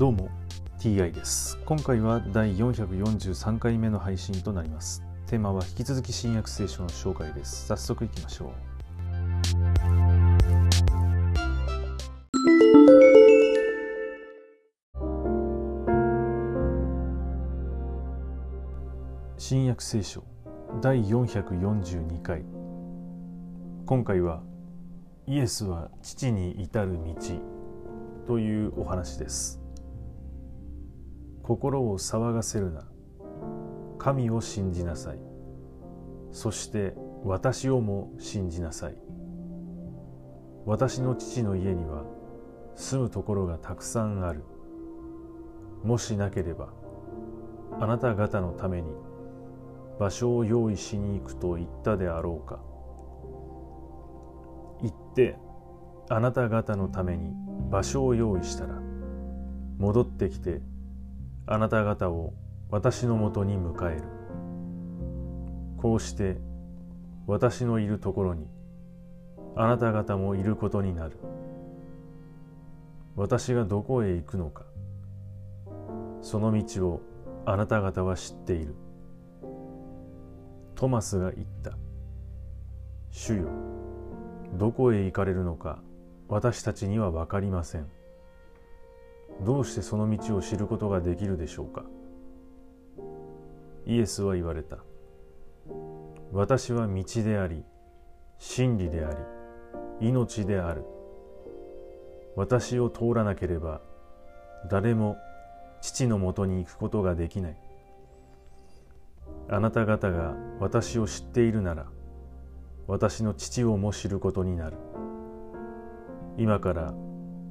どうも TI です。今回は第443回目の配信となります。テーマは引き続き新約聖書の紹介です。早速いきましょう。新約聖書第442回。今回はイエスは父に至る道というお話です。心を騒がせるな。神を信じなさい。そして私をも信じなさい。私の父の家には住むところがたくさんある。もしなければあなた方のために場所を用意しに行くと言ったであろうか。行ってあなた方のために場所を用意したら戻ってきてあなた方を私のもとに迎える。こうして私のいるところにあなた方もいることになる。私がどこへ行くのかその道をあなた方は知っている。トマスが言った。主よどこへ行かれるのか私たちには分かりません。どうしてその道を知ることができるでしょうか？イエスは言われた。私は道であり真理であり命である。私を通らなければ誰も父のもとに行くことができない。あなた方が私を知っているなら私の父をも知ることになる。今から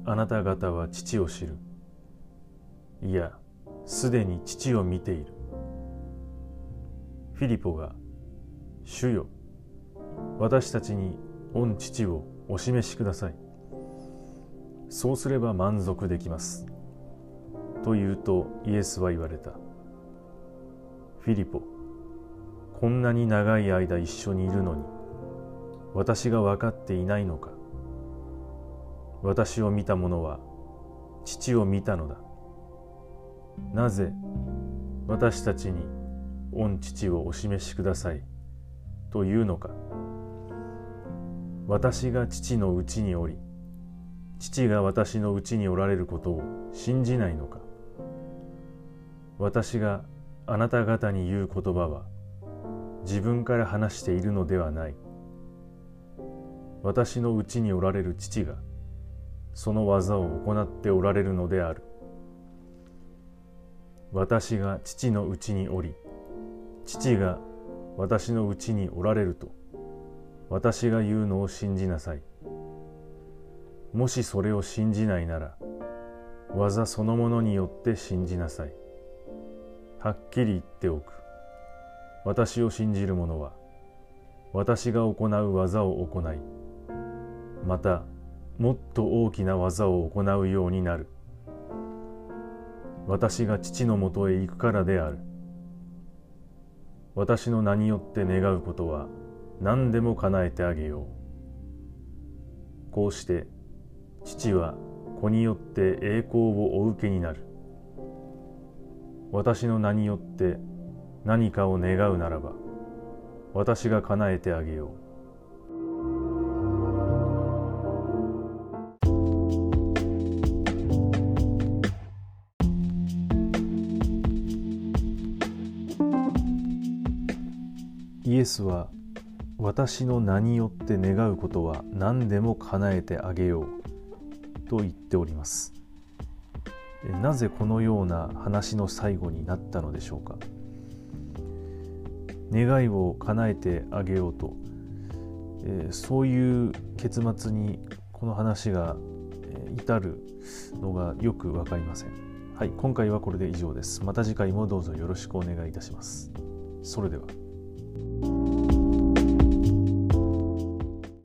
あなた方は父を知る。いやすでに父を見ている。フィリポが「主よ私たちに御父をお示しください」そうすれば満足できます。と言うとイエスは言われた。フィリポこんなに長い間一緒にいるのに私が分かっていないのか。私を見た者は父を見たのだ。なぜ私たちに御父をお示しくださいというのか。私が父のうちにおり父が私のうちにおられることを信じないのか。私があなた方に言う言葉は自分から話しているのではない。私のうちにおられる父がその技を行っておられるのである。私が父のうちにおり父が私のうちにおられると私が言うのを信じなさい。もしそれを信じないなら技そのものによって信じなさい。はっきり言っておく。私を信じる者は私が行う技を行いまたもっと大きな技を行うようになる。私が父のもとへ行くからである。私の名によって願うことは何でも叶えてあげよう。こうして父は子によって栄光をお受けになる。私の名によって何かを願うならば私が叶えてあげよう。イエスは私の名によって願うことは何でも叶えてあげようと言っております。なぜこのような話の最後になったのでしょうか？願いを叶えてあげようと、え、そういう結末にこの話が至るのがよく分かりません。はい今回はこれで以上です。また次回もどうぞよろしくお願いいたします。それでは。Thank you